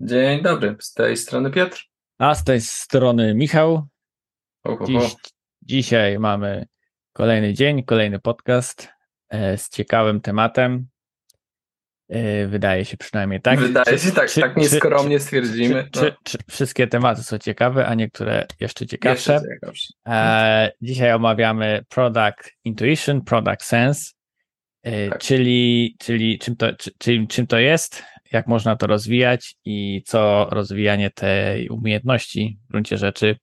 Dzień dobry, z tej strony Piotr. A z tej strony Michał. Ho, ho, Dziś, ho. dzisiaj mamy kolejny dzień, kolejny podcast e, z ciekawym tematem. E, Wydaje się przynajmniej tak. Wydaje się tak, czy- tak nieskromnie Czy, stwierdzimy. czy, czy wszystkie tematy są ciekawe, a niektóre jeszcze ciekawsze? Jeszcze ciekawsze. E, dzisiaj omawiamy Product Intuition, Product Sense, e, Tak. czyli, czyli, czym to, czy, czyli czym to jest, jak można to rozwijać i co rozwijanie tej umiejętności w gruncie rzeczy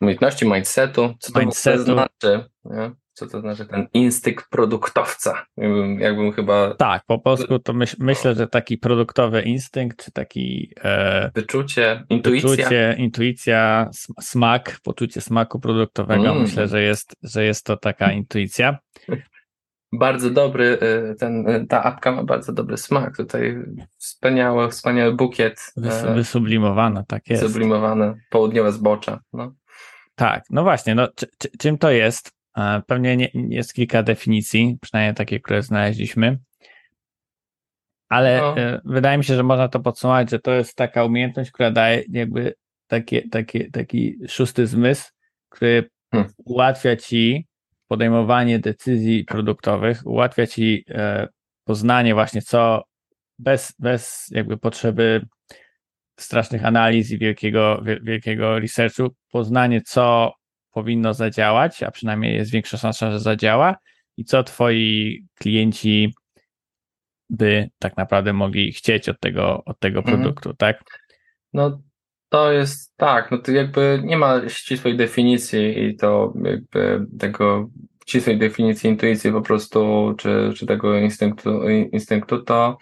Umiejętności mindsetu, co to Mindsetu. mindsetu. znaczy? Nie? Co to znaczy ten instynkt produktowca? Jakbym, jakbym chyba Tak, po polsku to myśl, myślę, że taki produktowy instynkt, czy taki e, wyczucie, intuicja. wyczucie, intuicja, sm- smak, poczucie smaku produktowego, Mm. myślę, że jest, że jest to taka intuicja. Bardzo dobry, y, ten, y, ta apka ma bardzo dobry smak. Tutaj wspaniały, wspaniały bukiet Wys, e, wysublimowana, tak jest. sublimowane południowe zbocze. No. Tak, no właśnie, no, czy, czy, czym to jest? E, Pewnie nie, jest kilka definicji, przynajmniej takie, które znaleźliśmy. Ale No. e, wydaje mi się, że można to podsumować, że to jest taka umiejętność, która daje jakby takie, takie, taki szósty zmysł, który Hmm. ułatwia ci podejmowanie decyzji produktowych, ułatwia ci e, poznanie właśnie co bez, bez jakby potrzeby strasznych analiz i wielkiego, wie- wielkiego researchu, poznanie co powinno zadziałać, a przynajmniej jest większa szansa, że zadziała i co twoi klienci by tak naprawdę mogli chcieć od tego, od tego Mhm. produktu, tak? No to jest tak, no to jakby nie ma ścisłej definicji i to jakby tego ścisłej definicji intuicji po prostu, czy, czy tego instynktu, instynktu to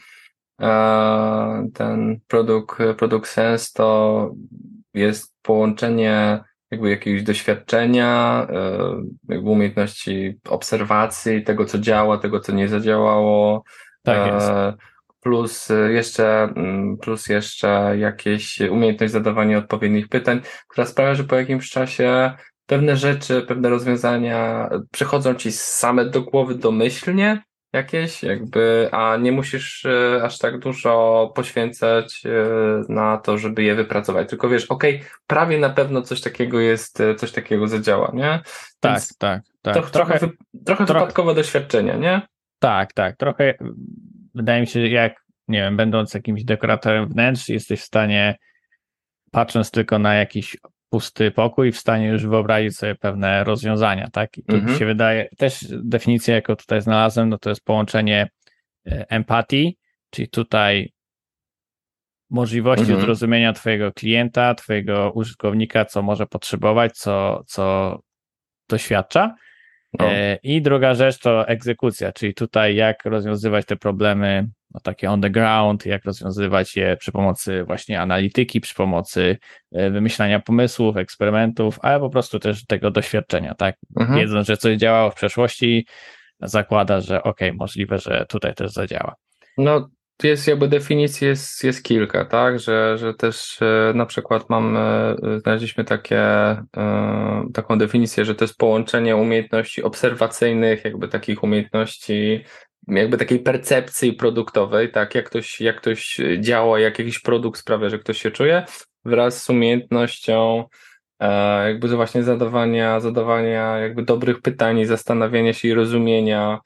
e, ten produkt, produkt sens to jest połączenie jakby jakiegoś doświadczenia, e, jakby umiejętności obserwacji tego, co działa, tego, co nie zadziałało, Tak jest. E, Plus e, jeszcze, mm, plus jeszcze jakieś umiejętność zadawania odpowiednich pytań, która sprawia, że po jakimś czasie pewne rzeczy, pewne rozwiązania przychodzą ci same do głowy domyślnie jakieś, jakby, a nie musisz e, aż tak dużo poświęcać e, na to, żeby je wypracować. Tylko wiesz, okej, prawie na pewno coś takiego jest, coś takiego zadziała, nie? Tak, Więc tak, tak. To, trochę, trochę, trochę trochę- wypadkowe doświadczenie, nie? tak, tak. Trochę wydaje mi się, że jak, nie wiem, będąc jakimś dekoratorem wnętrz, jesteś w stanie, patrząc tylko na jakiś pusty pokój, w stanie już wyobrazić sobie pewne rozwiązania, tak? I tu Mhm. mi się wydaje, też definicja, jaką tutaj znalazłem, no to jest połączenie e, empatii, czyli tutaj możliwości Mhm. zrozumienia twojego klienta, twojego użytkownika, co może potrzebować, co, co doświadcza. No. E, I druga rzecz to egzekucja, czyli tutaj jak rozwiązywać te problemy no, takie on the ground, jak rozwiązywać je przy pomocy właśnie analityki, przy pomocy e, wymyślania pomysłów, eksperymentów, ale po prostu też tego doświadczenia, tak? Mhm. Wiedząc, że coś działało w przeszłości, zakłada, że ok, możliwe, że tutaj też zadziała. No, jest jakby definicji jest, jest kilka, tak, że, że też e, na przykład mam, e, znaleźliśmy takie, e, taką definicję, że to jest połączenie umiejętności obserwacyjnych, jakby takich umiejętności, jakby takiej percepcji produktowej, tak, jak ktoś, jak ktoś działa, jak jakiś produkt sprawia, że ktoś się czuje, wraz z umiejętnością jakby właśnie zadawania, zadawania jakby dobrych pytań zastanawiania się i rozumienia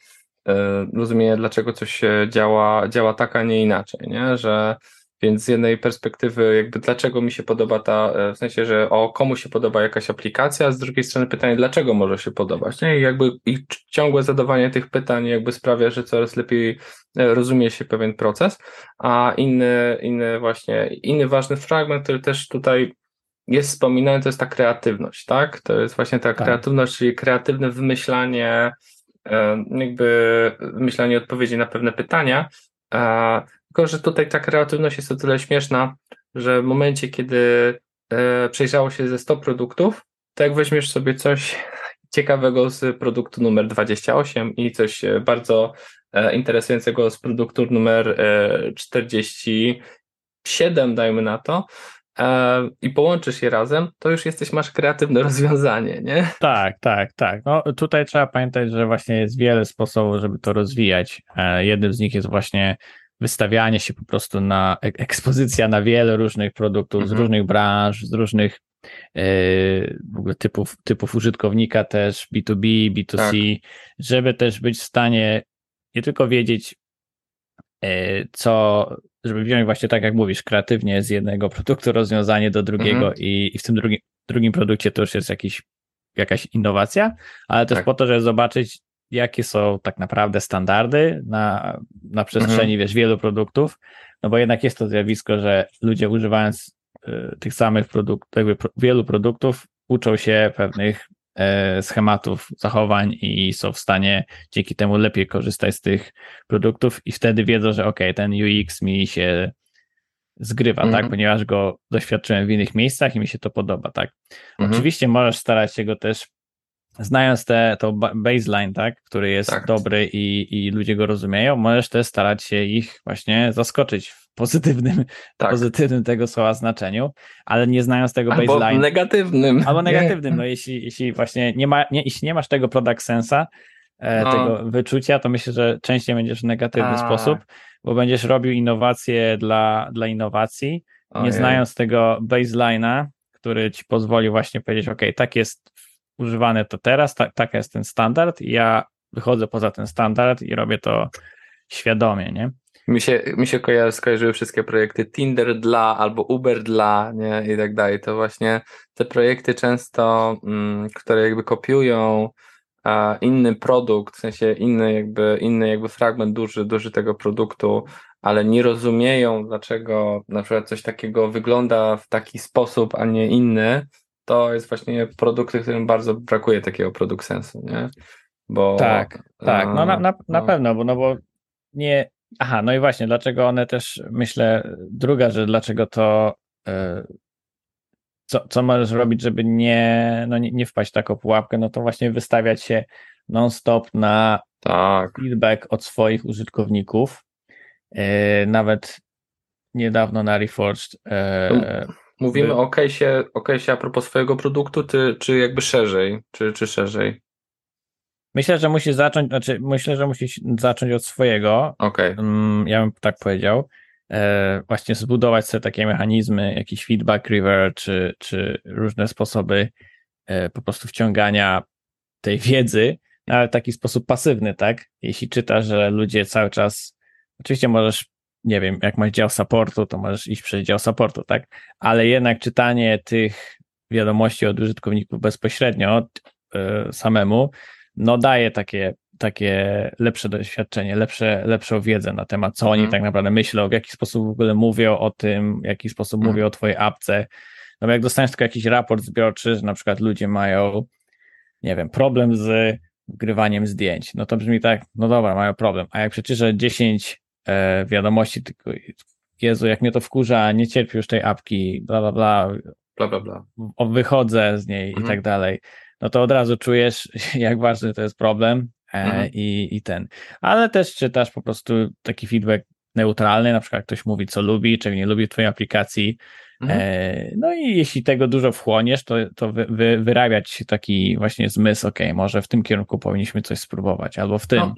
rozumienia, dlaczego coś się działa, działa tak, a nie inaczej, nie? Że więc z jednej perspektywy, jakby dlaczego mi się podoba ta, e, w sensie, że o komu się podoba jakaś aplikacja, a z drugiej strony pytanie, dlaczego może się podobać, nie? I jakby i ciągłe zadawanie tych pytań jakby sprawia, że coraz lepiej e, rozumie się pewien proces, a inny, inny właśnie, inny ważny fragment, który też tutaj jest wspominany, to jest ta kreatywność, tak? To jest właśnie ta Tak. kreatywność, czyli kreatywne wymyślanie, e, jakby wymyślanie odpowiedzi na pewne pytania. E, Tylko, że tutaj ta kreatywność jest o tyle śmieszna, że w momencie, kiedy e, przejrzało się ze 100 produktów, to jak weźmiesz sobie coś ciekawego z produktu numer 28 i coś e, bardzo e, interesującego z produktu numer e, 47, dajmy na to, e, i połączysz je razem, to już jesteś, masz kreatywne rozwiązanie, nie? Tak, tak, tak. No, tutaj trzeba pamiętać, że właśnie jest wiele sposobów, żeby to rozwijać. E, Jednym z nich jest właśnie wystawianie się po prostu na ekspozycja na wiele różnych produktów mhm. z różnych branż, z różnych e, w ogóle typów, typów użytkownika też, B2B, B2C, tak. żeby też być w stanie nie tylko wiedzieć, e, co, żeby wziąć właśnie tak jak mówisz, kreatywnie z jednego produktu rozwiązanie do drugiego mhm. i, i w tym drugim, drugim produkcie to już jest jakiś, jakaś innowacja, ale też tak. po to, żeby zobaczyć, jakie są tak naprawdę standardy na, na przestrzeni, mhm. wiesz, wielu produktów, no bo jednak jest to zjawisko, że ludzie używając y, tych samych produktów, wielu produktów, uczą się pewnych schematów zachowań i są w stanie dzięki temu lepiej korzystać z tych produktów i wtedy wiedzą, że ok, ten UX mi się zgrywa, tak, mhm. ponieważ go doświadczyłem w innych miejscach i mi się to podoba, tak. Mhm. Oczywiście możesz starać się go też znając te, to baseline, tak, który jest tak. dobry i, i ludzie go rozumieją, możesz też starać się ich właśnie zaskoczyć w pozytywnym, tak. pozytywnym tego słowa znaczeniu, ale nie znając tego albo baseline. Albo negatywnym. Albo negatywnym, no jeśli, jeśli właśnie nie ma, nie, jeśli nie masz tego product sensa, e, no. tego wyczucia, to myślę, że częściej będziesz w negatywny tak. sposób, bo będziesz robił innowacje dla, dla innowacji, Ojej. nie znając tego baseline'a, który ci pozwoli właśnie powiedzieć, ok, tak jest używane to teraz, tak, tak jest ten standard i ja wychodzę poza ten standard i robię to świadomie, nie? Mi się, mi się kojarzy, skojarzyły wszystkie projekty Tinder dla albo Uber dla, nie, i tak dalej. To właśnie te projekty często, mm, które jakby kopiują a, inny produkt, w sensie inny jakby, inny jakby fragment duży, duży tego produktu, ale nie rozumieją, dlaczego na przykład coś takiego wygląda w taki sposób, a nie inny, to jest właśnie produkty, którym bardzo brakuje takiego produkt sensu, nie? Bo, tak, tak, no na, na, na no. pewno, bo, no bo nie, aha, no i właśnie, dlaczego one też, myślę, druga rzecz, dlaczego to, yy, co, co możesz robić, żeby nie, no nie, nie wpaść w taką pułapkę, no to właśnie wystawiać się non-stop na tak. feedback od swoich użytkowników, yy, nawet niedawno na Reforged yy, Mówimy by... o case'ie, o case'ie a propos swojego produktu, czy, czy jakby szerzej, czy, czy szerzej? Myślę, że musi zacząć, znaczy myślę, że musi zacząć od swojego. Okay. Mm, ja bym tak powiedział. E, właśnie zbudować sobie takie mechanizmy, jakiś feedback river, czy, czy różne sposoby e, po prostu wciągania tej wiedzy, no, ale w taki sposób pasywny, tak? Jeśli czytasz, że ludzie cały czas, oczywiście możesz nie wiem, jak masz dział supportu, to możesz iść przez dział supportu, tak? Ale jednak czytanie tych wiadomości od użytkowników bezpośrednio yy, samemu, no daje takie, takie lepsze doświadczenie, lepsze, lepszą wiedzę na temat, co oni mm. tak naprawdę myślą, w jaki sposób w ogóle mówią o tym, w jaki sposób mm. mówią o twojej apce. No bo jak dostaniesz tylko jakiś raport zbiorczy, że na przykład ludzie mają, nie wiem, problem z wgrywaniem zdjęć, no to brzmi tak, no dobra, mają problem, a jak przeczyszę 10 e, wiadomości, tylko Jezu, jak mnie to wkurza, nie cierpię już tej apki, bla, bla, bla, bla, bla, bla. wychodzę z niej mhm. i tak dalej, no to od razu czujesz, jak ważny to jest problem e, mhm. i, i ten. Ale też czytasz po prostu taki feedback neutralny, na przykład ktoś mówi, co lubi, czego nie lubi w twojej aplikacji, mhm. e, no i jeśli tego dużo wchłoniesz, to, to wy, wy, wyrabiać taki właśnie zmysł, ok, może w tym kierunku powinniśmy coś spróbować, albo w tym. No.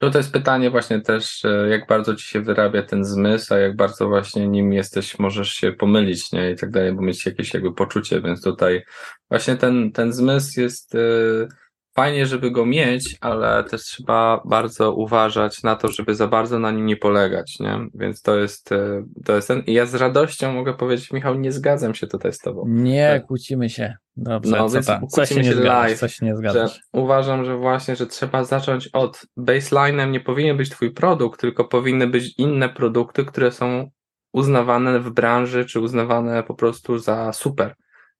No to jest pytanie właśnie też, e, jak bardzo ci się wyrabia ten zmysł, a jak bardzo właśnie nim jesteś, możesz się pomylić, nie, i tak dalej, bo mieć jakieś jakby poczucie, więc tutaj właśnie ten, ten zmysł jest yy, fajnie, żeby go mieć, ale też trzeba bardzo uważać na to, żeby za bardzo na nim nie polegać, nie? Więc to jest, yy, to jest ten. I ja z radością mogę powiedzieć, Michał, nie zgadzam się tutaj z tobą. Nie, kłócimy się. Dobrze, no, co tam? Coś się nie live, coś nie zgadzasz. uważam, że właśnie, że trzeba zacząć od baseline'em, nie powinien być twój produkt, tylko powinny być inne produkty, które są uznawane w branży, czy uznawane po prostu za super,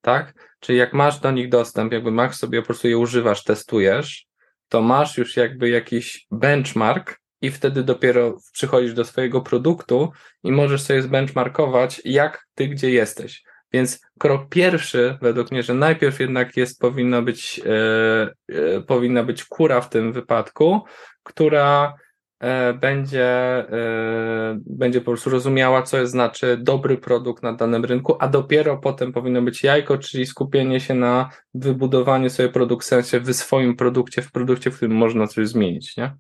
tak? Czyli jak masz do nich dostęp, jakby masz sobie po prostu je używasz, testujesz, to masz już jakby jakiś benchmark i wtedy dopiero przychodzisz do swojego produktu i możesz sobie zbenchmarkować, jak ty gdzie jesteś. Więc krok pierwszy, według mnie, że najpierw jednak jest, powinna być, e, e, powinna być kura w tym wypadku, która będzie, e, będzie po prostu rozumiała, co znaczy dobry produkt na danym rynku, a dopiero potem powinno być jajko, czyli skupienie się na wybudowaniu sobie produkt sensie w swoim produkcie, w produkcie, w którym można coś zmienić, nie?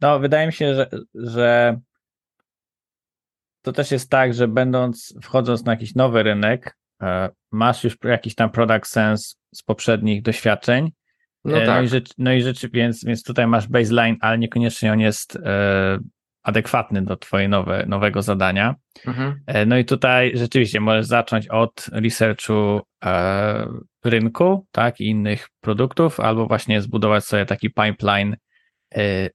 No, wydaje mi się, że, że to też jest tak, że będąc, wchodząc na jakiś nowy rynek, e, masz już jakiś tam product sense z poprzednich doświadczeń. No E, No tak. i rzecz, no i rzeczy, więc, więc tutaj masz baseline, ale niekoniecznie on jest e, adekwatny do twojego nowe, nowego zadania. Mhm. E, No i tutaj rzeczywiście możesz zacząć od researchu e, rynku, tak, i innych produktów, albo właśnie zbudować sobie taki pipeline e,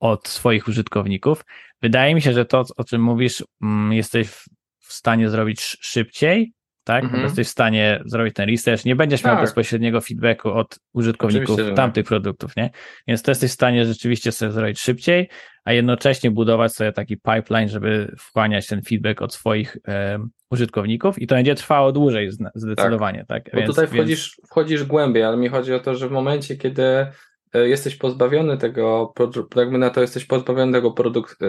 od swoich użytkowników. Wydaje mi się, że to, o czym mówisz, mm, jesteś w, stanie zrobić sz- szybciej, tak? Mhm. Jesteś w stanie zrobić ten research, nie będziesz miał Tak. bezpośredniego feedbacku od użytkowników Oczywiście, tamtych produktów, nie? Więc to jesteś w stanie rzeczywiście sobie zrobić szybciej, a jednocześnie budować sobie taki pipeline, żeby wchłaniać ten feedback od swoich em, użytkowników i to będzie trwało dłużej zdecydowanie, tak? Bo tutaj wchodzisz, wchodzisz głębiej, ale mi chodzi o to, że w momencie, kiedy e, jesteś pozbawiony tego, jakby na to jesteś pozbawiony tego produkt, e,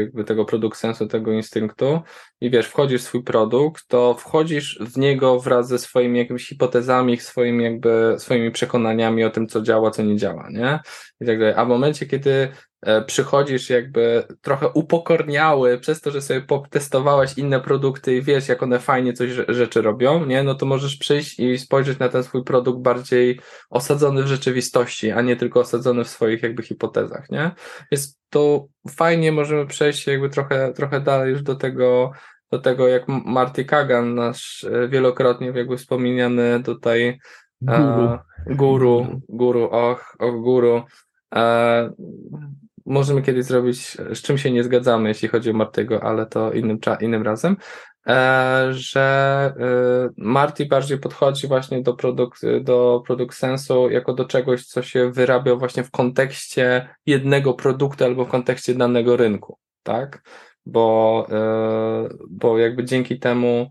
jakby tego produkt sensu, tego instynktu i wiesz, wchodzisz w swój produkt, to wchodzisz w niego wraz ze swoimi jakimiś hipotezami, swoimi jakby, swoimi przekonaniami o tym, co działa, co nie działa, nie? I tak dalej. A w momencie, kiedy e, przychodzisz jakby trochę upokorniały przez to, że sobie potestowałeś inne produkty i wiesz, jak one fajnie coś rze- rzeczy robią, nie? No to możesz przyjść i spojrzeć na ten swój produkt bardziej osadzony w rzeczywistości, a nie tylko osadzony w swoich jakby hipotezach, nie? Więc to fajnie możemy przejść jakby trochę, trochę dalej już do tego, do tego jak Marty Kagan, nasz e, wielokrotnie jakby wspomniany tutaj Guru. E, guru, guru, och, och, guru. E, możemy kiedyś zrobić, z czym się nie zgadzamy, jeśli chodzi o Martiego, ale to innym, innym razem, e, że e, Marty bardziej podchodzi właśnie do produkt, do produkt sensu jako do czegoś, co się wyrabia właśnie w kontekście jednego produktu albo w kontekście danego rynku, tak? Bo, e, bo jakby dzięki temu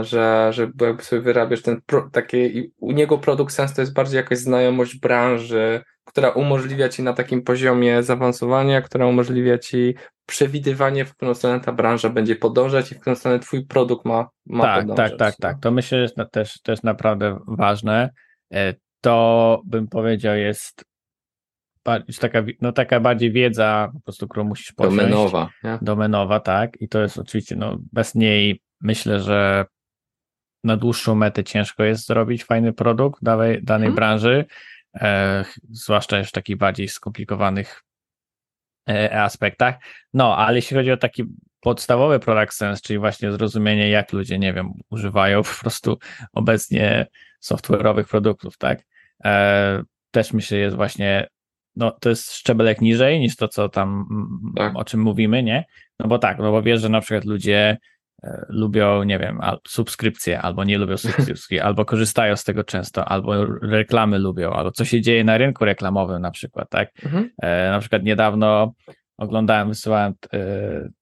że, że jakby sobie wyrabiasz ten pro, taki, i u niego produkt sens to jest bardziej jakaś znajomość branży, która umożliwia ci na takim poziomie zaawansowania, która umożliwia ci przewidywanie, w którą stronę ta branża będzie podążać i w którą stronę twój produkt ma, ma tak, podążać. tak, tak, tak. To myślę, że jest też, też naprawdę ważne. E, To bym powiedział jest taka, no, taka bardziej wiedza po prostu, którą musisz posiąść. Domenowa, nie? domenowa, tak. I to jest oczywiście, no, bez niej myślę, że na dłuższą metę ciężko jest zrobić fajny produkt danej, danej Mhm. branży, zwłaszcza już w takich bardziej skomplikowanych e, aspektach. No, ale jeśli chodzi o taki podstawowy product sense, czyli właśnie zrozumienie, jak ludzie, nie wiem, używają po prostu obecnie software'owych produktów, tak, e, też myślę, jest właśnie no, to jest szczebelek niżej niż to, co tam, Tak. o czym mówimy, nie? No bo tak, no bo wiesz, że na przykład ludzie e, lubią, nie wiem, subskrypcje, albo nie lubią subskrypcji, albo korzystają z tego często, albo reklamy lubią, albo co się dzieje na rynku reklamowym na przykład, tak? Mhm. E, na przykład niedawno oglądałem, wysyłałem e,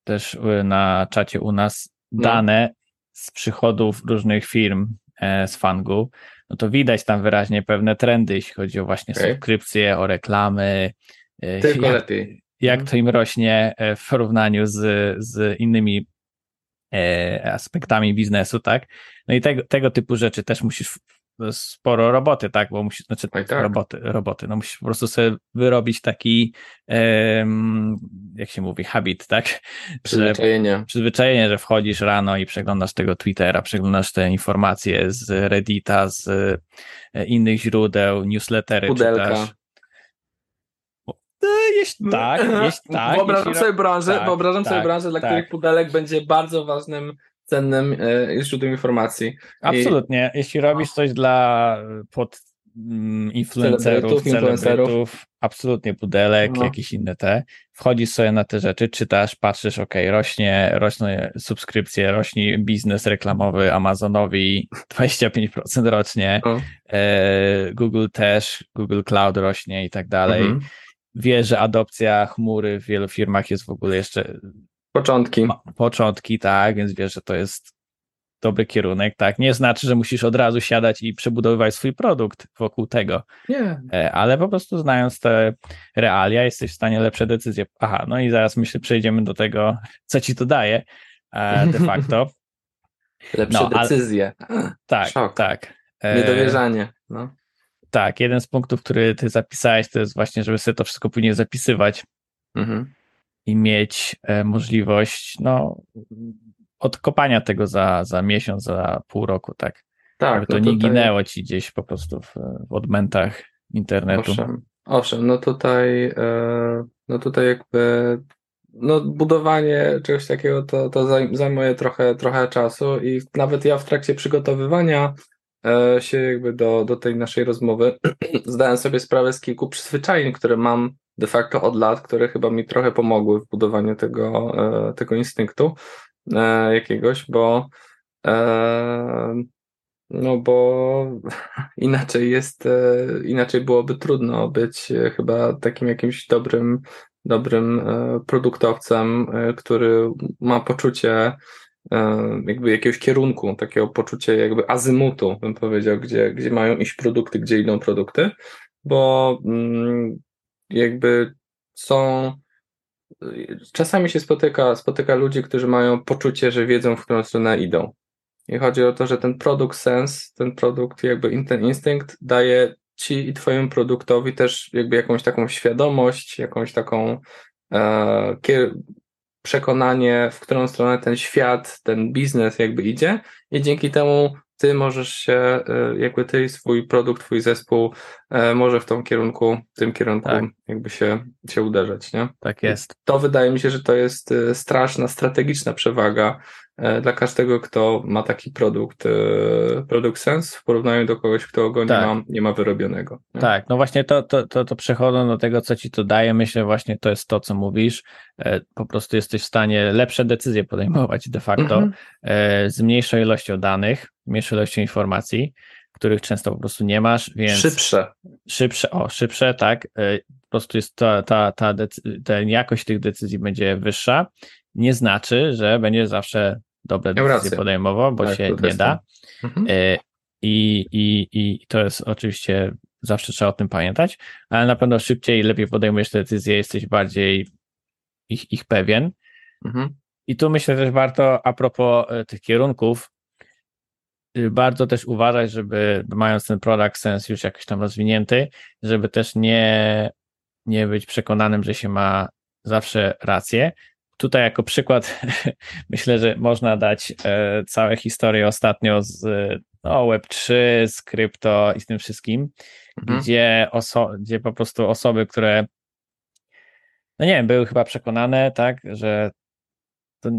też na czacie u nas No. dane z przychodów różnych firm e, z Fangu, no to widać tam wyraźnie pewne trendy, jeśli chodzi o właśnie Okej. subskrypcje, o reklamy, Tylko jak, lepiej. jak Mhm. to im rośnie w porównaniu z, z innymi aspektami biznesu, tak? No i tego, tego typu rzeczy też musisz sporo roboty, tak? Bo musisz, znaczy Tak, tak. roboty, roboty, no musisz po prostu sobie wyrobić taki, em, jak się mówi, habit, tak? Że Przyzwyczajenie. przyzwyczajenie, że wchodzisz rano i przeglądasz tego Twittera, przeglądasz te informacje z Reddita, z e, innych źródeł, newslettery Pudelka. czytasz. Jeśli tak, jeśli tak. Wyobrażam jeśli sobie branżę, tak, wyobrażam sobie tak, branżę, dla tak. których pudelek będzie bardzo ważnym, cennym e, źródłem informacji. Absolutnie. Jeśli robisz coś dla pod mm, influencerów, Celebrytów, influencerów. celebrytów, absolutnie pudelek, No. jakieś inne te. Wchodzisz sobie na te rzeczy, czytasz, patrzysz, ok, rośnie, rośnie subskrypcje, rośnie biznes reklamowy Amazonowi 25% rocznie, No. e, Google też, Google Cloud rośnie i tak dalej. Mhm. Wiesz, że adopcja chmury w wielu firmach jest w ogóle jeszcze Początki. początki, tak, więc wiesz, że to jest dobry kierunek, tak. Nie znaczy, że musisz od razu siadać i przebudowywać swój produkt wokół tego, Nie. e, ale po prostu znając te realia, jesteś w stanie lepsze decyzje. Aha, no i zaraz myślę, przejdziemy do tego, co ci to daje e, de facto. Lepsze No, ale- decyzje. Tak, Szok. tak. E, Niedowierzanie. No. Tak, jeden z punktów, który ty zapisałeś, to jest właśnie, żeby sobie to wszystko później zapisywać Mhm. i mieć e, możliwość no, odkopania tego za, za miesiąc, za pół roku, tak? Tak. To no nie tutaj- ginęło ci gdzieś po prostu w, w odmętach internetu. Owszem, owszem, no tutaj, e, no tutaj jakby no budowanie czegoś takiego to, to zaj- zajmuje trochę, trochę czasu i nawet ja w trakcie przygotowywania się jakby do, do tej naszej rozmowy. Zdałem sobie sprawę z kilku przyzwyczajeń, które mam de facto od lat, które chyba mi trochę pomogły w budowaniu tego, e, tego instynktu e, jakiegoś, bo e, no bo inaczej jest, e, inaczej byłoby trudno być e, chyba takim jakimś dobrym, dobrym e, produktowcem, e, który ma poczucie e, jakby jakiegoś kierunku, takiego poczucie jakby azymutu, bym powiedział, gdzie, gdzie mają iść produkty, gdzie idą produkty, bo mm, jakby są czasami się spotyka, spotyka ludzi, którzy mają poczucie, że wiedzą, w którą stronę idą. I chodzi o to, że ten produkt sens, ten produkt, jakby ten instynkt daje ci i twojemu produktowi też jakby jakąś taką świadomość, jakąś taką e, kier- przekonanie, w którą stronę ten świat, ten biznes jakby idzie i dzięki temu ty możesz się, e, jakby ty i swój produkt, twój zespół e, może w tą kierunku, w tym kierunku Tak. jakby się, się uderzać, nie? Tak jest. To wydaje mi się, że to jest e, straszna, strategiczna przewaga dla każdego, kto ma taki produkt, e, produkt sens w porównaniu do kogoś, kto go nie, Tak. ma, nie ma wyrobionego. nie? Tak, no właśnie to, to, to, to przechodząc do tego, co ci to daje, myślę właśnie to jest to, co mówisz. E, Po prostu jesteś w stanie lepsze decyzje podejmować de facto Mhm. e, z mniejszą ilością danych, mniejszą ilością informacji, których często po prostu nie masz, więc Szybsze. szybsze, o, szybsze, tak, e, po prostu jest ta, ta, ta, ta jakość tych decyzji będzie wyższa. Nie znaczy, że będziesz zawsze dobre decyzje rację. podejmował, bo Tak, się nie da. Mhm. E, I, i, I to jest oczywiście, zawsze trzeba o tym pamiętać, ale na pewno szybciej i lepiej podejmujesz te decyzje, jesteś bardziej ich, ich pewien. Mhm. I tu myślę też warto, a propos e, tych kierunków, y, bardzo też uważać, żeby mając ten product sense już jakiś tam rozwinięty, żeby też nie, nie być przekonanym, że się ma zawsze rację. Tutaj jako przykład myślę, że można dać e, całe historie ostatnio z no, Web3, z krypto i z tym wszystkim, Mhm. gdzie, oso- gdzie po prostu osoby, które no nie wiem, były chyba przekonane, tak, że to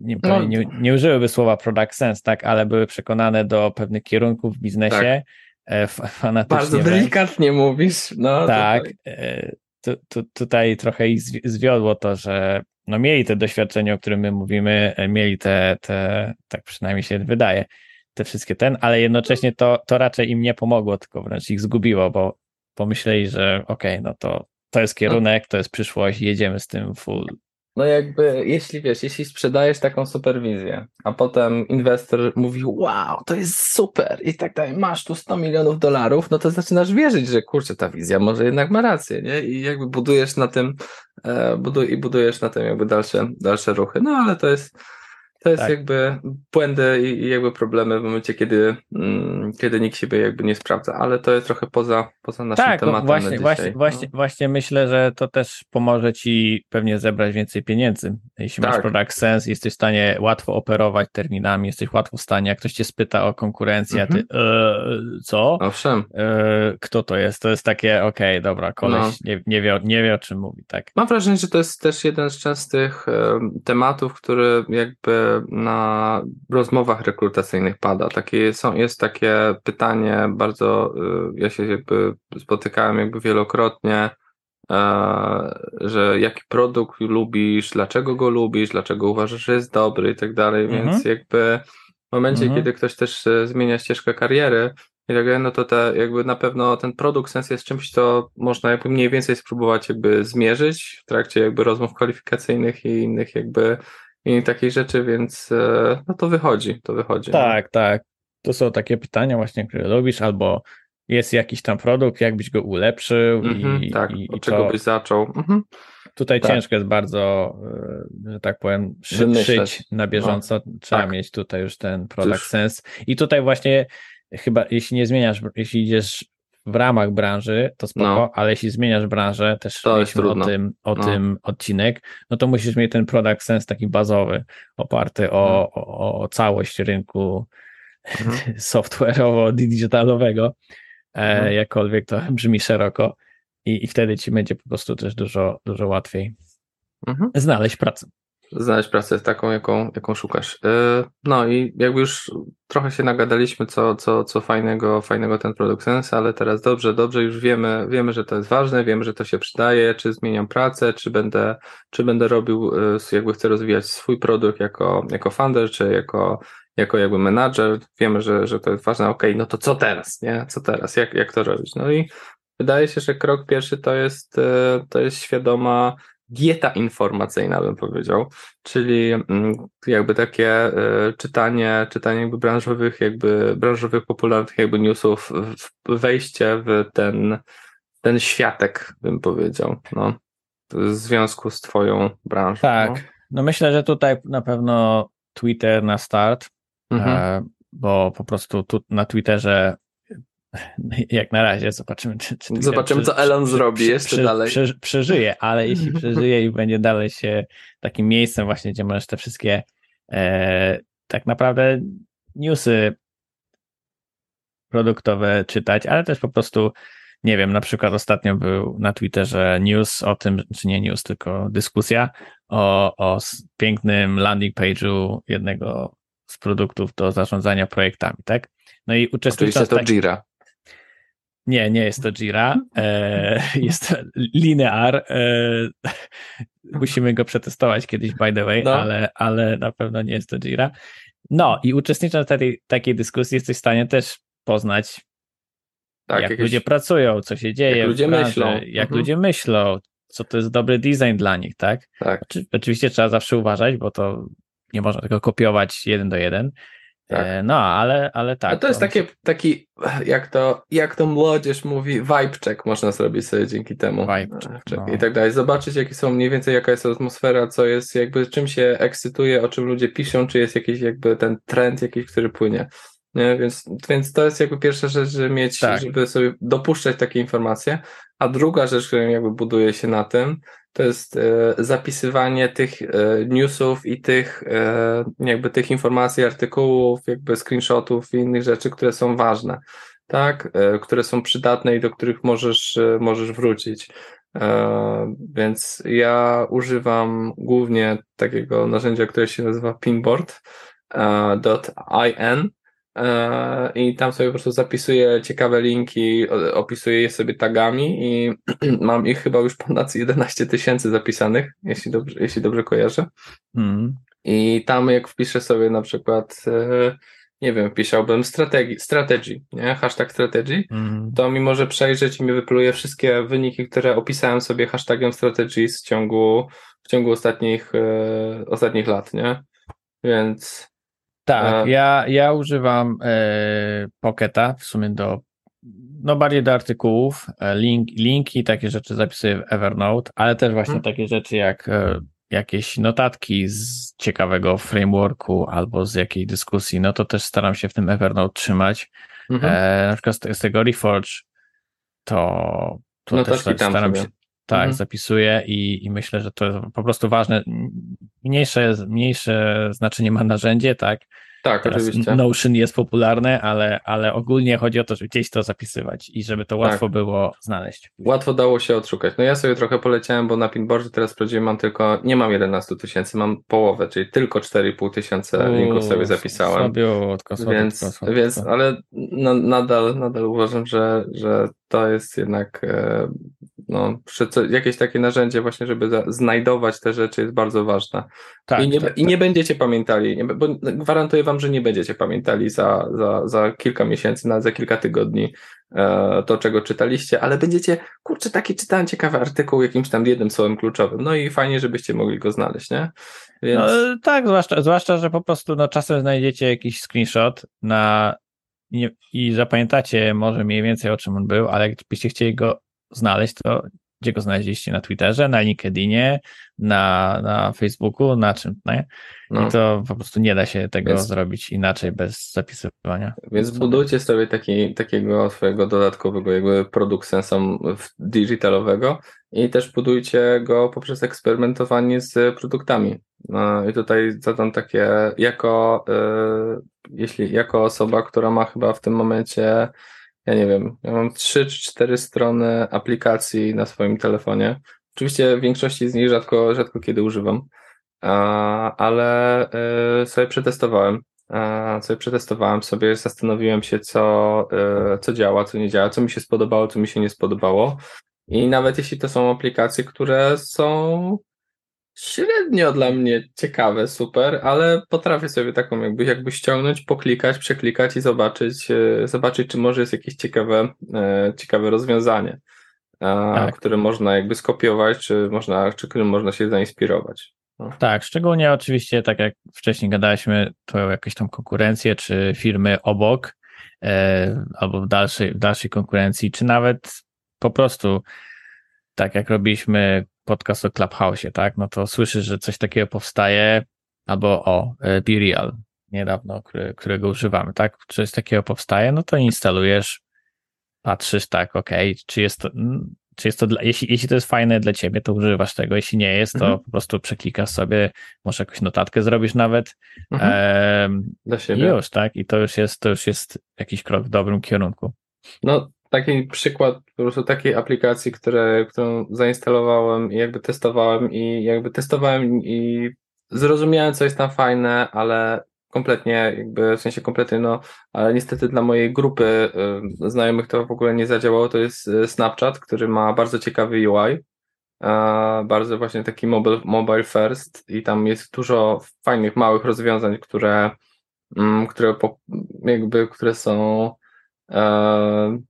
nie, No. nie, nie użyłyby słowa product sense, tak, ale były przekonane do pewnych kierunków w biznesie, e, fa- fanatycznie Bardzo delikatnie mówisz. No, Tak, tutaj. e, tu, tu, tutaj trochę ich zwi- zwiodło to, że no mieli te doświadczenie, o którym my mówimy, e, mieli te, te, tak przynajmniej się wydaje, te wszystkie ten, ale jednocześnie to, to raczej im nie pomogło, tylko wręcz ich zgubiło, bo pomyśleli, że okej, no to to jest kierunek, to jest przyszłość, jedziemy z tym full. No jakby, jeśli wiesz, jeśli sprzedajesz taką superwizję, a potem inwestor mówi, wow, to jest super i tak dalej, masz tu 100 milionów dolarów, no to zaczynasz wierzyć, że kurczę, ta wizja może jednak ma rację, nie? I jakby budujesz na tym, e, buduj, i budujesz na tym jakby dalsze, dalsze ruchy. No ale to jest, to jest Tak. jakby błędy i, jakby problemy w momencie, kiedy, mm, kiedy nikt siebie jakby nie sprawdza, ale to jest trochę poza, poza naszym Tak, no tematem na właśnie, dzisiaj. właśnie, no. właśnie, właśnie myślę, że to też pomoże ci pewnie zebrać więcej pieniędzy. Jeśli masz Tak. product sense, jesteś w stanie łatwo operować terminami, jesteś łatwo w stanie, jak ktoś cię spyta o konkurencję, a ty e, co? Owszem. E, kto to jest? To jest takie, okej, dobra, koleś No. nie, nie, wie, o- nie wie o czym mówi, tak? Mam wrażenie, że to jest też jeden z częstych em, tematów, który jakby na rozmowach rekrutacyjnych pada. Takie są, jest takie pytanie bardzo, y, ja się jakby spotykałem jakby wielokrotnie, e, że jaki produkt lubisz, dlaczego go lubisz, dlaczego uważasz, że jest dobry i tak dalej, Mhm. więc jakby w momencie, Mhm. kiedy ktoś też e, zmienia ścieżkę kariery, i tak dalej, no to te, jakby na pewno ten produkt sens jest czymś, co można jakby mniej więcej spróbować jakby zmierzyć w trakcie jakby rozmów kwalifikacyjnych i innych jakby i takich rzeczy, więc e, no to wychodzi, to wychodzi. no. Tak, tak. To są takie pytania właśnie, które lubisz, albo jest jakiś tam produkt, jakbyś go ulepszył Mhm, i, tak, i, od i czego to, byś zaczął. Mhm. Tutaj Tak. ciężko jest bardzo, e, że tak powiem, szy, szyć na bieżąco. Trzeba tak. mieć tutaj już ten product Już. sense. I tutaj właśnie chyba, jeśli nie zmieniasz, jeśli idziesz w ramach branży, to spoko, No. ale jeśli zmieniasz branżę, też To jest o tym, o No. tym odcinek, no to musisz mieć ten product sense taki bazowy, oparty o, o, o całość rynku Mhm. software'owo-digitalowego, e, Mhm. jakkolwiek to brzmi szeroko i, i wtedy ci będzie po prostu też dużo, dużo łatwiej Mhm. znaleźć pracę. Znaleźć pracę taką, jaką, jaką szukasz. Yy, No i jakby już trochę się nagadaliśmy, co, co, co fajnego, fajnego ten produkt sens, ale teraz dobrze, dobrze już wiemy, wiemy, że to jest ważne, wiemy, że to się przydaje, czy zmieniam pracę, czy będę, czy będę robił, yy, jakby chcę rozwijać swój produkt jako, jako founder, czy jako, jako jakby menadżer, wiemy, że, że to jest ważne, okej, no to co teraz, nie? Co teraz? Jak, jak to robić? No i wydaje się, że krok pierwszy to jest, yy, to jest świadoma dieta informacyjna, bym powiedział, czyli mm, jakby takie y, czytanie, czytanie jakby branżowych, jakby branżowych popularnych jakby newsów, wejście w ten, ten światek, bym powiedział, no, w związku z twoją branżą. Tak, no myślę, że tutaj na pewno Twitter na start, No. Mhm. e, bo po prostu tu na Twitterze jak na razie zobaczymy, czy, czy Zobaczymy, co Elon zrobi jeszcze dalej. Prze, przeżyje, ale jeśli przeżyje i będzie dalej się takim miejscem właśnie, gdzie możesz te wszystkie e, tak naprawdę newsy produktowe czytać, ale też po prostu nie wiem, na przykład ostatnio był na Twitterze news o tym, czy nie news, tylko dyskusja o, o pięknym landing page'u jednego z produktów do zarządzania projektami, tak? No i Oczywiście uczestnicząc to tak, Jira. Nie, nie jest to Jira, e, jest to Linear. E, musimy go przetestować kiedyś, by the way, No. ale, ale na pewno nie jest to Jira. No i uczestnicząc w takiej, takiej dyskusji jesteś w stanie też poznać, Tak, jak jakieś- ludzie pracują, co się dzieje, jak ludzie branży, myślą. jak Mhm. ludzie myślą, co to jest dobry design dla nich, tak? tak. Oczy, oczywiście trzeba zawsze uważać, bo to nie można tego kopiować jeden do jeden. Tak. E, no, ale, ale tak. A to jest takie, taki, jak to, jak to młodzież mówi, vibe check można zrobić sobie dzięki temu. Vibe check, Check no. I tak dalej. Zobaczyć, jakie są mniej więcej, jaka jest atmosfera, co jest, jakby czym się ekscytuje, o czym ludzie piszą, czy jest jakiś jakby ten trend jakiś, który płynie. Nie? Więc, więc to jest jakby pierwsza rzecz, żeby mieć, Tak. żeby sobie dopuszczać takie informacje. A druga rzecz, która jakby buduje się na tym, to jest e, zapisywanie tych e, newsów i tych e, jakby tych informacji, artykułów, jakby screenshotów i innych rzeczy, które są ważne, tak, e, które są przydatne i do których możesz, e, możesz wrócić. E, więc ja używam głównie takiego narzędzia, które się nazywa pinboard .in e, i tam sobie po prostu zapisuję ciekawe linki, opisuję je sobie tagami i mam ich chyba już ponad 11 tysięcy zapisanych, jeśli dobrze, jeśli dobrze kojarzę. Mm. I tam jak wpiszę sobie na przykład, e, nie wiem, wpisałbym strategii, strategy, nie? Hashtag strategy, Mm. to mi może przejrzeć i mi wypluje wszystkie wyniki, które opisałem sobie hashtagiem strategies w ciągu, w ciągu ostatnich, e, ostatnich lat, nie? Więc Tak, ja, ja używam e, Pocketa w sumie do, no bardziej do artykułów, e, link, linki, takie rzeczy zapisuję w Evernote, ale też właśnie Mhm. takie rzeczy jak e, jakieś notatki z ciekawego frameworku albo z jakiej dyskusji, no to też staram się w tym Evernote trzymać. mhm. E, na przykład z, z tego Reforge to, to też tak staram się, tak, Mhm. zapisuję i, i myślę, że to jest po prostu ważne. Mniejsze, mniejsze znaczenie ma narzędzie, tak? tak, Teraz oczywiście. Notion jest popularne, ale, ale ogólnie chodzi o to, żeby gdzieś to zapisywać i żeby to łatwo Tak. było znaleźć. Łatwo dało się odszukać. No ja sobie trochę poleciałem, bo na Pinboardzie teraz prawdziwie mam tylko, nie mam 11 tysięcy, mam połowę, czyli tylko 4,5 tysiące linków sobie zapisałem. Słabiutko, słabiutko, Więc, słabiutko. więc ale na, nadal, nadal uważam, że, że to jest jednak e, no, co, jakieś takie narzędzie właśnie, żeby za, znajdować te rzeczy jest bardzo ważne. tak, I, nie, tak, I nie będziecie pamiętali, nie, bo gwarantuję wam, że nie będziecie pamiętali za, za, za kilka miesięcy, nawet za kilka tygodni e, to, czego czytaliście, ale będziecie, kurczę, taki czytałem ciekawy artykuł jakimś tam jednym słowem kluczowym, no i fajnie, żebyście mogli go znaleźć, nie? Więc No, tak, zwłaszcza, zwłaszcza, że po prostu no, czasem znajdziecie jakiś screenshot na, i zapamiętacie może mniej więcej o czym on był, ale jakbyście chcieli go znaleźć, to gdzie go znaleźliście? Na Twitterze, na LinkedInie, na, na Facebooku, na czym, nie? No. I to po prostu nie da się tego więc, zrobić inaczej bez zapisywania. Więc budujcie sobie taki, takiego swojego dodatkowego jakby produkt sensum digitalowego i też budujcie go poprzez eksperymentowanie z produktami. No I tutaj zadam takie, jako, y, jeśli, jako osoba, która ma chyba w tym momencie ja nie wiem, ja mam trzy czy cztery strony aplikacji na swoim telefonie. Oczywiście większości z nich rzadko, rzadko kiedy używam, ale y, sobie przetestowałem. Sobie przetestowałem sobie, zastanowiłem się, co, y, co działa, co nie działa, co mi się spodobało, co mi się nie spodobało. I nawet jeśli to są aplikacje, które są średnio dla mnie ciekawe, super, ale potrafię sobie taką jakby, jakby ściągnąć, poklikać, przeklikać i zobaczyć, e, zobaczyć, czy może jest jakieś ciekawe, e, ciekawe rozwiązanie, tak. które można jakby skopiować, czy można, czy którym można się zainspirować. No. Tak, szczególnie oczywiście, tak jak wcześniej gadaliśmy, to jakieś tam konkurencje, czy firmy obok, e, albo w dalszej, w dalszej konkurencji, czy nawet po prostu tak jak robiliśmy podcast o Clubhouse, tak, no to słyszysz, że coś takiego powstaje, albo o e, Be Real niedawno, który, którego używamy, tak, coś takiego powstaje, no to instalujesz, patrzysz, tak, ok, czy jest to, mm, czy jest to dla, jeśli, jeśli to jest fajne dla ciebie, to używasz tego, jeśli nie jest, to mhm. po prostu przeklikasz sobie, może jakąś notatkę zrobisz nawet mhm. e, dla siebie. i już, tak, i to już jest, to już jest jakiś krok w dobrym kierunku. No, taki przykład po prostu takiej aplikacji, które, którą zainstalowałem i jakby testowałem i jakby testowałem i zrozumiałem, co jest tam fajne, ale kompletnie, jakby w sensie kompletnie, no, ale niestety dla mojej grupy y, znajomych to w ogóle nie zadziałało. To jest y, Snapchat, który ma bardzo ciekawy UI, bardzo właśnie taki mobile, mobile first i tam jest dużo fajnych, małych rozwiązań, które, mm, które po, jakby, które są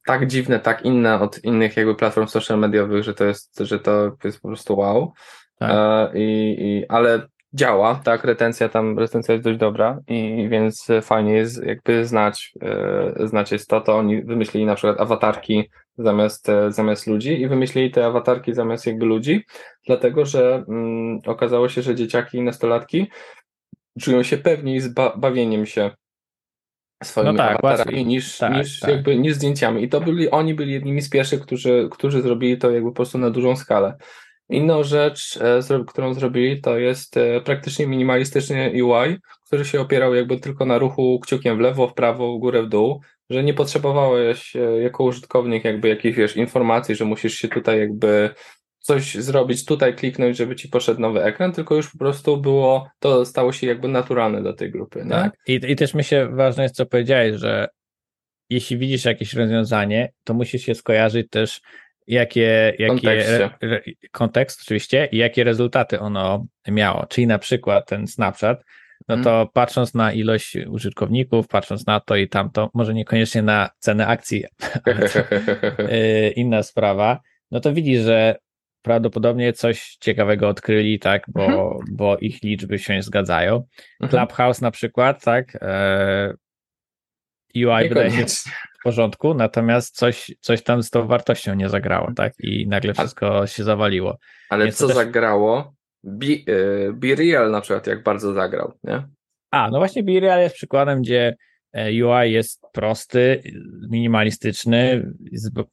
tak dziwne, tak inne od innych jakby platform social mediowych, że to jest, że to jest po prostu wow. Tak. E, I, i, ale działa, tak, retencja tam, retencja jest dość dobra i więc fajnie jest jakby znać, e, znać jest to, to oni wymyślili na przykład awatarki zamiast, zamiast ludzi i wymyślili te awatarki zamiast jakby ludzi, dlatego, że mm, okazało się, że dzieciaki i nastolatki czują się pewniej z ba bawieniem się swoimi no tak, niż, tak, niż, tak. Jakby, niż zdjęciami. I to byli, oni byli jednymi z pierwszych, którzy, którzy zrobili to jakby po prostu na dużą skalę. Inną rzecz, e, którą zrobili, to jest e, praktycznie minimalistyczny UI, który się opierał jakby tylko na ruchu kciukiem w lewo, w prawo, w górę, w dół, że nie potrzebowałeś e, jako użytkownik jakby jakichś wiesz, informacji, że musisz się tutaj jakby coś zrobić, tutaj kliknąć, żeby ci poszedł nowy ekran, tylko już po prostu było, to stało się jakby naturalne do tej grupy. Tak. I, I też myślę, ważne jest, co powiedziałeś, że jeśli widzisz jakieś rozwiązanie, to musisz się skojarzyć też, jakie, jakie re, re, kontekst oczywiście i jakie rezultaty ono miało. Czyli na przykład ten Snapchat, no to hmm. patrząc na ilość użytkowników, patrząc na to i tamto, może niekoniecznie na cenę akcji, ale to, y, inna sprawa, no to widzisz, że prawdopodobnie coś ciekawego odkryli, tak, bo, mhm. bo ich liczby się zgadzają. Mhm. Clubhouse na przykład, tak, e, UI wydaje się w porządku, natomiast coś, coś tam z tą wartością nie zagrało, tak, i nagle wszystko się zawaliło. Ale Więc co też... zagrało? Be, Be Real na przykład, jak bardzo zagrał, nie? A, no właśnie Be Real jest przykładem, gdzie UI jest prosty, minimalistyczny,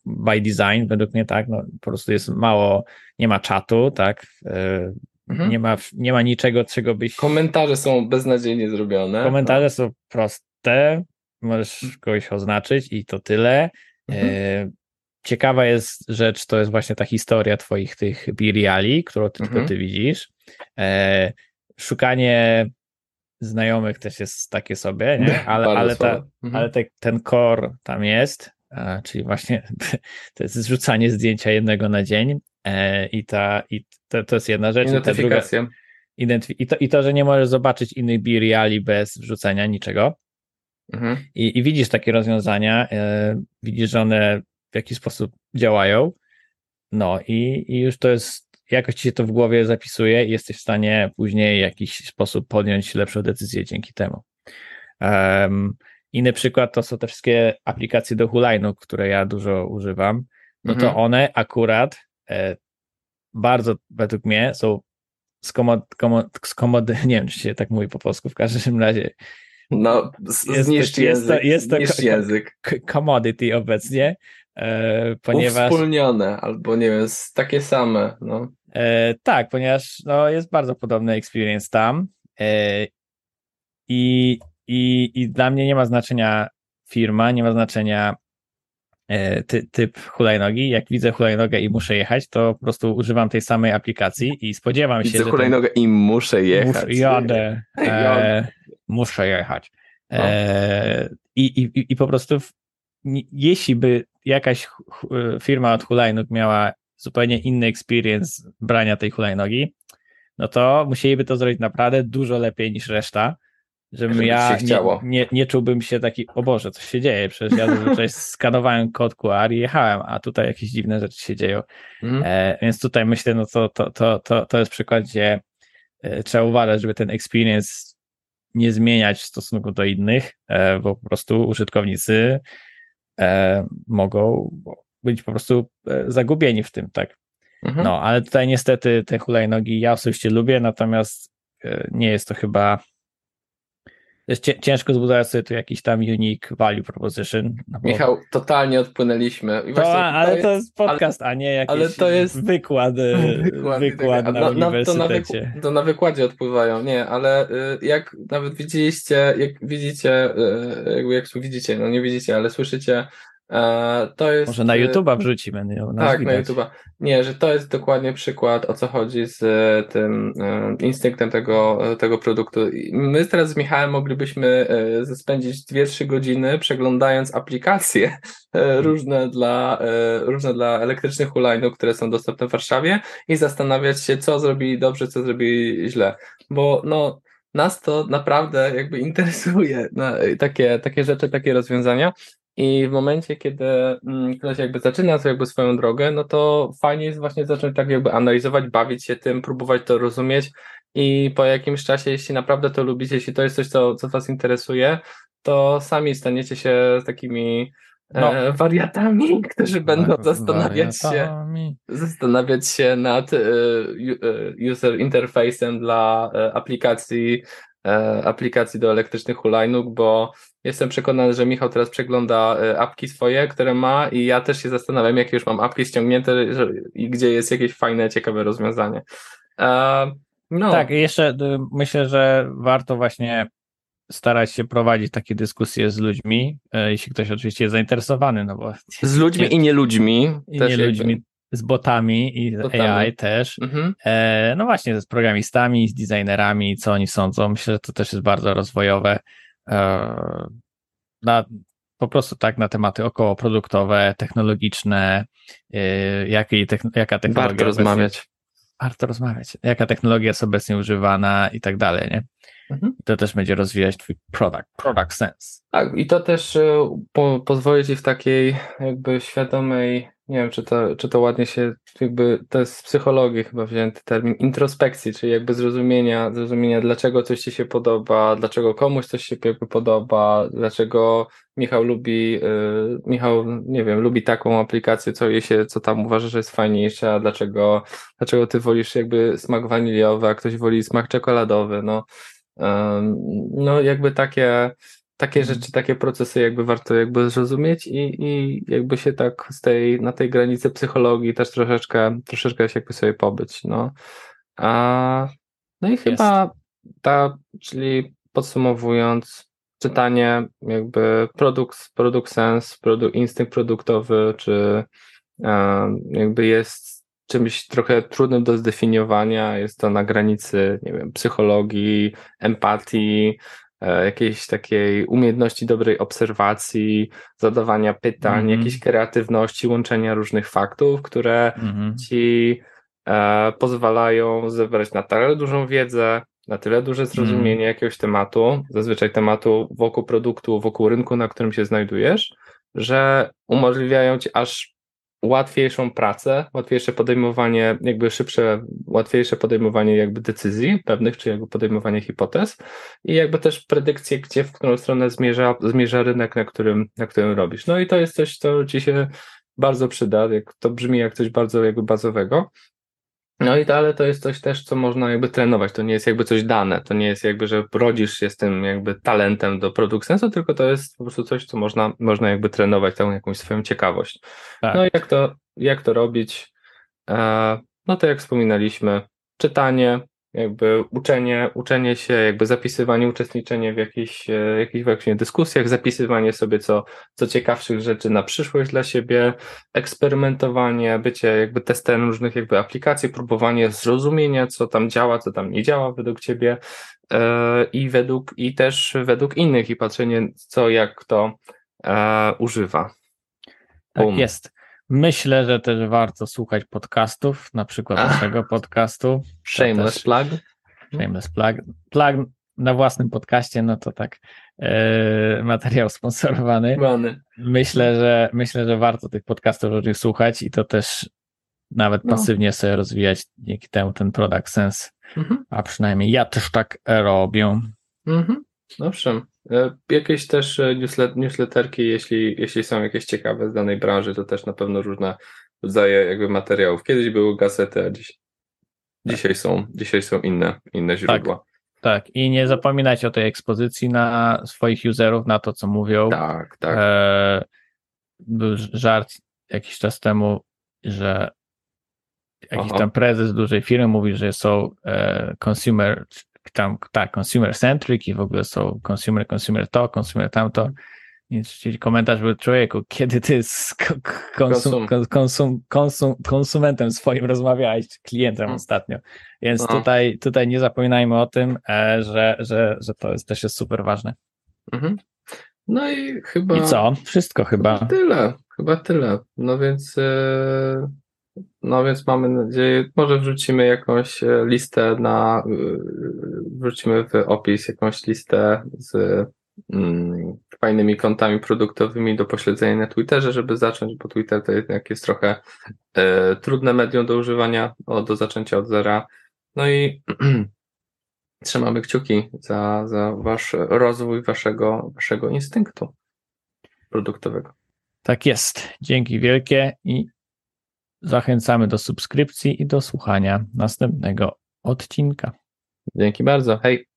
by design, według mnie tak, no, po prostu jest mało, nie ma czatu, tak, e, mhm. nie, ma, nie ma niczego, czego byś... Komentarze są beznadziejnie zrobione. Komentarze no. są proste, możesz mhm. kogoś oznaczyć i to tyle. E, mhm. Ciekawa jest rzecz, to jest właśnie ta historia twoich tych biriali, którą ty, tylko mhm. ty widzisz. Szukanie znajomych też jest takie sobie, nie? ale, ale, ta, mhm. ale te, ten core tam jest, czyli właśnie to jest zrzucanie zdjęcia jednego na dzień e, i, ta, i to, to jest jedna rzecz. I, i, to, I to, że nie możesz zobaczyć innych biriali bez wrzucenia niczego. Mhm. I, I widzisz takie rozwiązania, e, widzisz, że one w jakiś sposób działają. No i, i już to jest jakoś ci się to w głowie zapisuje i jesteś w stanie później w jakiś sposób podjąć lepszą decyzję dzięki temu. Um, inny przykład to są te wszystkie aplikacje do hulajnóg, które ja dużo używam. No to mhm. one akurat e, bardzo według mnie są skomod, komod, nie wiem, czy się tak mówi po polsku, w każdym razie no, zniszcz język. Jest to, jest to język. commodity obecnie, e, ponieważ... Uwspólnione, albo nie wiem, takie same, no. E, tak, ponieważ no, jest bardzo podobny experience tam e, i, i, i dla mnie nie ma znaczenia firma, nie ma znaczenia e, ty, typ hulajnogi. Jak widzę hulajnogę i muszę jechać, to po prostu używam tej samej aplikacji i spodziewam widzę się, że... hulajnogę i muszę jechać. Muszę, jadę. E, muszę jechać. E, i, i, I po prostu w, jeśli by jakaś firma od hulajnóg miała zupełnie inny experience brania tej hulajnogi, no to musieliby to zrobić naprawdę dużo lepiej niż reszta, żebym ja nie, nie, nie, czułbym się taki, o Boże, co się dzieje, przecież ja zazwyczaj skanowałem kod QR i jechałem, a tutaj jakieś dziwne rzeczy się dzieją. Mm. E, więc tutaj myślę, no to, to, to, to, to jest przykład, gdzie e, trzeba uważać, żeby ten experience nie zmieniać w stosunku do innych, e, bo po prostu użytkownicy e, mogą być po prostu e, zagubieni w tym, tak. Mhm. No, ale tutaj niestety te hulajnogi ja osobiście lubię, natomiast nie jest to chyba jest ciężko zbudować sobie tu jakiś tam unique value proposition. No bo... Michał, totalnie odpłynęliśmy. I to, ale to jest podcast, ale, a nie jakiś ale to jest... wykład, wykład, wykład tak, na, na uniwersytecie. To na, to na wykładzie odpływają, nie, ale jak nawet widzieliście, jak widzicie, jakby jak widzicie, no nie widzicie, ale słyszycie E, to jest, Może na e, YouTube'a wrzucimy. No, tak, widać. na YouTube'a. Nie, że to jest dokładnie przykład, o co chodzi z e, tym instynktem tego, tego produktu. My teraz z Michałem moglibyśmy spędzić 2-3 godziny przeglądając aplikacje różne dla, różne dla elektrycznych hulajnóg, które są dostępne w Warszawie i zastanawiać się, co zrobili dobrze, co zrobili źle. Bo no, nas to naprawdę jakby interesuje, no, takie, takie rzeczy, takie rozwiązania. I w momencie, kiedy mm, ktoś jakby zaczyna jakby swoją drogę, no to fajnie jest właśnie zacząć tak jakby analizować, bawić się tym, próbować to rozumieć i po jakimś czasie, jeśli naprawdę to lubicie, jeśli to jest coś, co, co Was interesuje, to sami staniecie się takimi no. e, wariatami, którzy będą zastanawiać wariatami. się zastanawiać się nad e, e user interfejsem dla e, aplikacji e, aplikacji do elektrycznych hulajnóg, bo Jestem przekonany, że Michał teraz przegląda e, apki swoje, które ma i ja też się zastanawiam, jakie już mam apki ściągnięte i gdzie jest jakieś fajne, ciekawe rozwiązanie. E, no. Tak, jeszcze myślę, że warto właśnie starać się prowadzić takie dyskusje z ludźmi, e, jeśli ktoś oczywiście jest zainteresowany, no bo... Z ludźmi nie, i nie ludźmi. I nie ludźmi, z botami i botami. AI też. Mhm. E, no właśnie, z programistami, z designerami, co oni sądzą. Myślę, że to też jest bardzo rozwojowe. E, na, po prostu tak na tematy okołoproduktowe, technologiczne, e, jakiej jaka technologia. Warto rozmawiać. Warto rozmawiać. Jaka technologia jest obecnie używana i tak dalej, nie? Mhm. To też będzie rozwijać twój product, product sense. Tak, i to też e, po, pozwoli ci w takiej jakby świadomej nie wiem, czy to, czy to ładnie się, jakby to jest z psychologii chyba wzięty termin introspekcji, czyli jakby zrozumienia, zrozumienia, dlaczego coś ci się podoba, dlaczego komuś coś się jakby podoba, dlaczego Michał lubi, yy, Michał, nie wiem, lubi taką aplikację, co jej się, co tam uważa, że jest fajniejsza, dlaczego, dlaczego ty wolisz jakby smak waniliowy, a ktoś woli smak czekoladowy, no, no jakby takie, takie mhm. rzeczy, takie procesy jakby warto jakby zrozumieć i, i jakby się tak z tej, na tej granicy psychologii też troszeczkę, troszeczkę się jakby sobie pobyć, no. A, no i chyba ta, czyli podsumowując, czytanie jakby produkt, produkt sens, produkt, instynkt produktowy, czy jakby jest czymś trochę trudnym do zdefiniowania, jest to na granicy, nie wiem, psychologii, empatii, E, jakiejś takiej umiejętności dobrej obserwacji, zadawania pytań, mm -hmm. jakiejś kreatywności, łączenia różnych faktów, które mm -hmm. ci e, pozwalają zebrać na tyle dużą wiedzę, na tyle duże zrozumienie mm. jakiegoś tematu, zazwyczaj tematu wokół produktu, wokół rynku, na którym się znajdujesz, że umożliwiają ci aż łatwiejszą pracę, łatwiejsze podejmowanie, jakby szybsze, łatwiejsze podejmowanie jakby decyzji pewnych, czy jakby podejmowanie hipotez i jakby też predykcje, gdzie, w którą stronę zmierza, zmierza rynek, na którym, na którym robisz. No i to jest coś, co ci się bardzo przyda, jak to brzmi jak coś bardzo jakby bazowego. No i ale to jest coś też, co można jakby trenować. To nie jest jakby coś dane. To nie jest jakby, że rodzisz się z tym jakby talentem do produkt sensu, tylko to jest po prostu coś, co można, można jakby trenować, tą jakąś swoją ciekawość. Tak. No i jak to, jak to robić? E, no to jak wspominaliśmy, czytanie, jakby uczenie, uczenie się, jakby zapisywanie, uczestniczenie w jakichś, e, jakichś właśnie dyskusjach, zapisywanie sobie co, co ciekawszych rzeczy na przyszłość dla siebie, eksperymentowanie, bycie jakby testem różnych jakby aplikacji, próbowanie zrozumienia, co tam działa, co tam nie działa według ciebie e, i według, i też według innych i patrzenie co, jak kto e, używa. Tak jest. Myślę, że też warto słuchać podcastów, na przykład naszego podcastu. Shameless też- plug. Shameless plug. Plug na własnym podcaście, no to tak e, materiał sponsorowany. Myślę, że myślę, że warto tych podcastów różnych słuchać i to też nawet No. pasywnie sobie rozwijać dzięki temu ten product sense, Mhm. a przynajmniej ja też tak robię. Mhm. Owszem. E, Jakieś też e, newslet, newsletterki, jeśli, jeśli są jakieś ciekawe z danej branży, to też na pewno różne rodzaje jakby materiałów. Kiedyś były gazety, a dziś, dzisiaj są, dzisiaj są inne, inne źródła. Tak, i nie zapominajcie o tej ekspozycji na swoich userów, na to, co mówią. Tak, tak. E, był żart jakiś czas temu, że jakiś Aha. tam prezes dużej firmy mówi, że są e, consumer, tam, tak, consumer centric i w ogóle są consumer, consumer to, consumer tamto. Czyli komentarz był człowieku, kiedy ty z ko- konsum, Konsum. konsum, konsum, konsumentem swoim rozmawiałeś, klientem Hmm. ostatnio. Więc No. tutaj, tutaj nie zapominajmy o tym, e, że, że, że to jest, też jest super ważne. Mhm. No i chyba. I co? Wszystko chyba. Chyba tyle, chyba tyle. No więc, e, no więc mamy nadzieję, może wrzucimy jakąś e, listę na, e, wrzucimy w opis jakąś listę z mm, fajnymi kontami produktowymi do pośledzenia na Twitterze, żeby zacząć, bo Twitter to jednak jest trochę e, trudne medium do używania, o, do zaczęcia od zera. No i trzymamy kciuki za, za wasz rozwój waszego, waszego instynktu produktowego. Tak jest. Dzięki wielkie i zachęcamy do subskrypcji i do słuchania następnego odcinka. Dzięki bardzo. Hej.